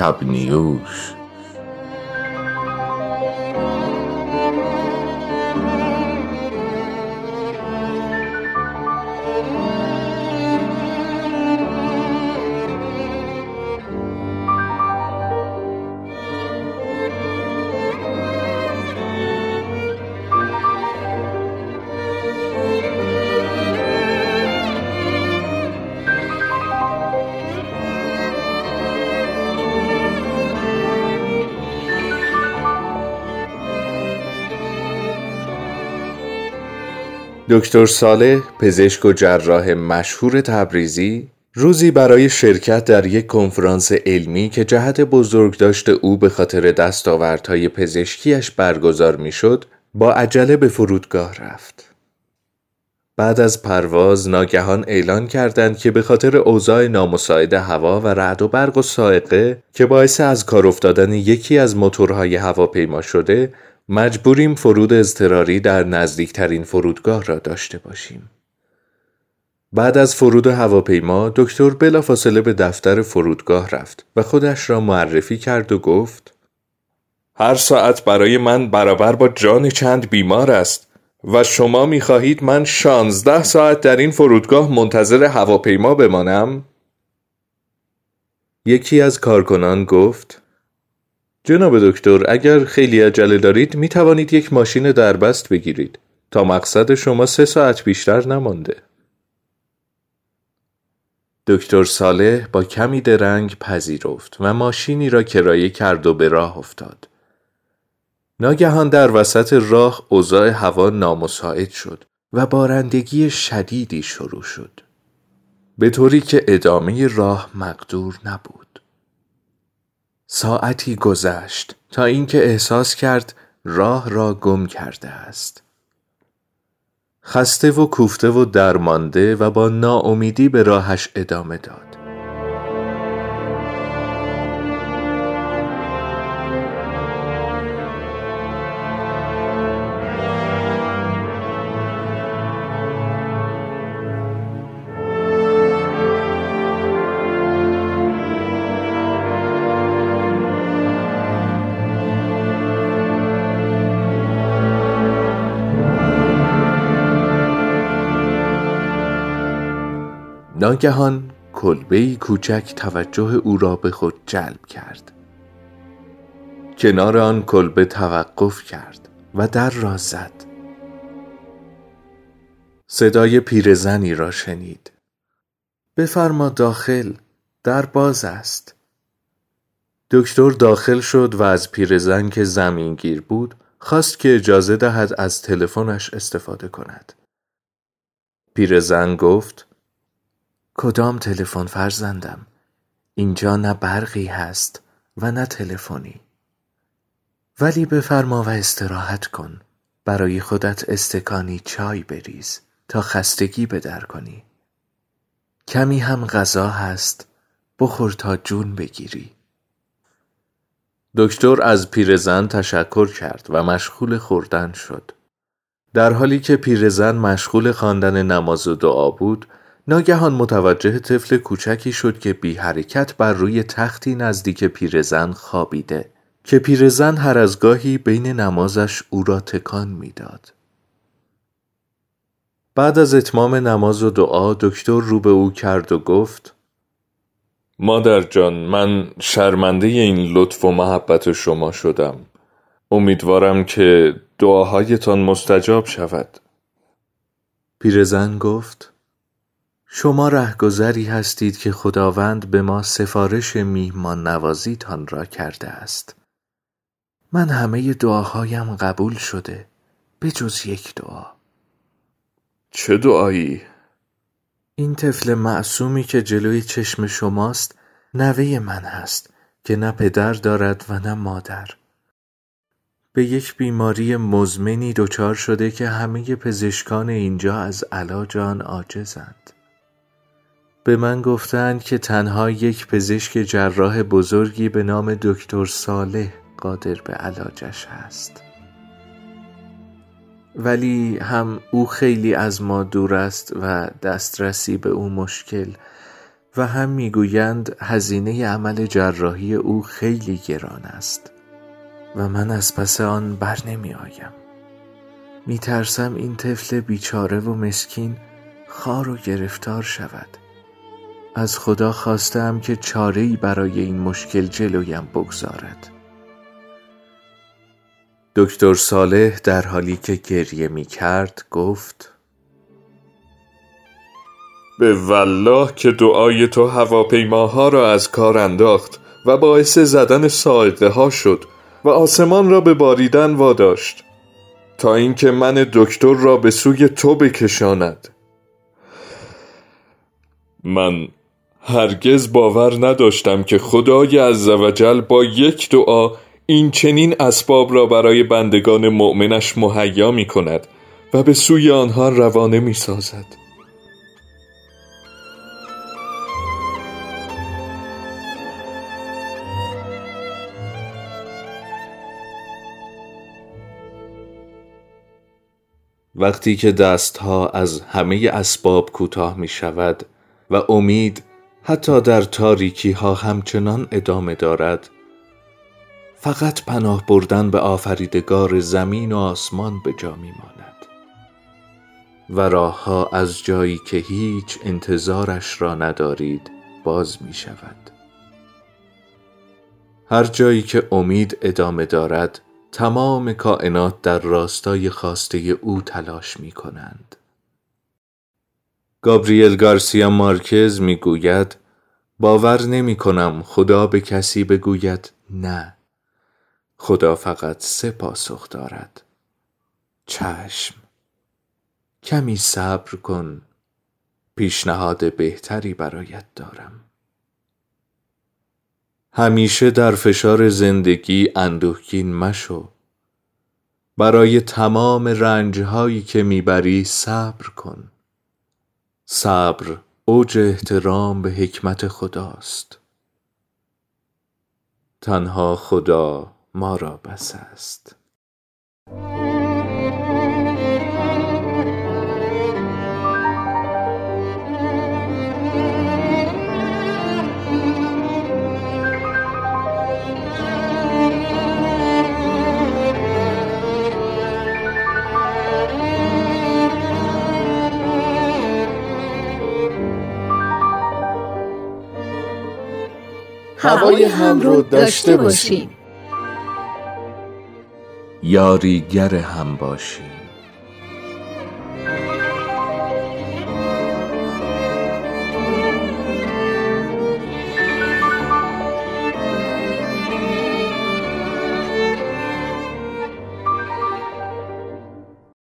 Chop News. دکتر صالح پزشک و جراح مشهور تبریزی روزی برای شرکت در یک کنفرانس علمی که جهت بزرگداشت او به خاطر دستاوردهای پزشکیش برگزار می‌شد با عجله به فرودگاه رفت. بعد از پرواز ناگهان اعلان کردند که به خاطر اوضاع نامساعد هوا و رعد و برق و سائقه که باعث از کار افتادن یکی از موتورهای هواپیما شده مجبوریم فرود اضطراری در نزدیکترین فرودگاه را داشته باشیم. بعد از فرود هواپیما دکتر بلافاصله به دفتر فرودگاه رفت و خودش را معرفی کرد و گفت هر ساعت برای من برابر با جان چند بیمار است و شما می خواهید من شانزده ساعت در این فرودگاه منتظر هواپیما بمانم؟ یکی از کارکنان گفت جناب دکتر اگر خیلی عجله دارید می توانید یک ماشین دربست بگیرید. تا مقصد شما سه ساعت بیشتر نمانده. دکتر صالح با کمی درنگ پذیرفت و ماشینی را کرایه کرد و به راه افتاد. ناگهان در وسط راه اوضاع هوا نامساعد شد و بارندگی شدیدی شروع شد. به طوری که ادامه راه مقدور نبود. ساعتی گذشت تا اینکه احساس کرد راه را گم کرده است. خسته و کوفته و درمانده و با ناامیدی به راهش ادامه داد. ناگهان کلبه کوچک توجه او را به خود جلب کرد. کنار آن کلبه توقف کرد و در را زد. صدای پیرزنی را شنید. بفرما داخل در باز است. دکتر داخل شد و از پیرزن که زمینگیر بود خواست که اجازه دهد از تلفنش استفاده کند. پیرزن گفت کدام تلفن فرزندم؟ اینجا نه برقی هست و نه تلفنی. ولی بفرما و استراحت کن. برای خودت استکانی چای بریز تا خستگی بدر کنی. کمی هم غذا هست بخور تا جون بگیری. دکتر از پیرزن تشکر کرد و مشغول خوردن شد. در حالی که پیرزن مشغول خواندن نماز و دعا بود ناگهان متوجه طفل کوچکی شد که بی حرکت بر روی تختی نزدیک پیرزن خوابیده. که پیرزن هر از گاهی بین نمازش او را تکان می‌داد. بعد از اتمام نماز و دعا دکتر رو به او کرد و گفت مادر جان من شرمنده این لطف و محبت شما شدم. امیدوارم که دعاهایتان مستجاب شود. پیرزن گفت شما رهگذری هستید که خداوند به ما سفارش میهمان نوازیتان را کرده است. من همه دعاهایم قبول شده به جز یک دعا. چه دعایی؟ این طفل معصومی که جلوی چشم شماست نوه من هست که نه پدر دارد و نه مادر. به یک بیماری مزمنی دچار شده که همه پزشکان اینجا از علاج آن عاجزند. به من گفتند که تنها یک پزشک جراح بزرگی به نام دکتر صالح قادر به علاجش هست ولی هم او خیلی از ما دور است و دسترسی به او مشکل و هم می‌گویند هزینه عمل جراحی او خیلی گران است و من از پس آن بر نمی آیم می ترسم این طفل بیچاره و مسکین خار و گرفتار شود. از خدا خواستم که چاره برای این مشکل جلویم بگذارد. دکتر صالح در حالی که گریه می کرد گفت به والله که دعای تو هواپیماها را از کار انداخت و باعث زدن ساعده ها شد و آسمان را به باریدن واداشت تا اینکه من دکتر را به سوی تو بکشاند. من هرگز باور نداشتم که خدای عزوجل با یک دعا این چنین اسباب را برای بندگان مؤمنش مهیا می کند و به سوی آنها روانه می سازد وقتی که دستها از همه اسباب کوتاه می شود و امید حتی در تاریکی ها همچنان ادامه دارد. فقط پناه بردن به آفریدگار زمین و آسمان به جا می ماند و راه ها از جایی که هیچ انتظارش را ندارید باز می شود هر جایی که امید ادامه دارد تمام کائنات در راستای خواسته او تلاش می کنند گابریل گارسیا مارکز می گوید باور نمی کنم خدا به کسی بگوید نه. خدا فقط سه پاسخ دارد. چشم. کمی صبر کن. پیشنهاد بهتری برایت دارم. همیشه در فشار زندگی اندوهگین مشو. برای تمام رنجهایی که می‌بری صبر کن. صبر اوج احترام به حکمت خداست. تنها خدا ما را بس است. هوای هم رو داشته باشیم. یاریگر هم باشیم.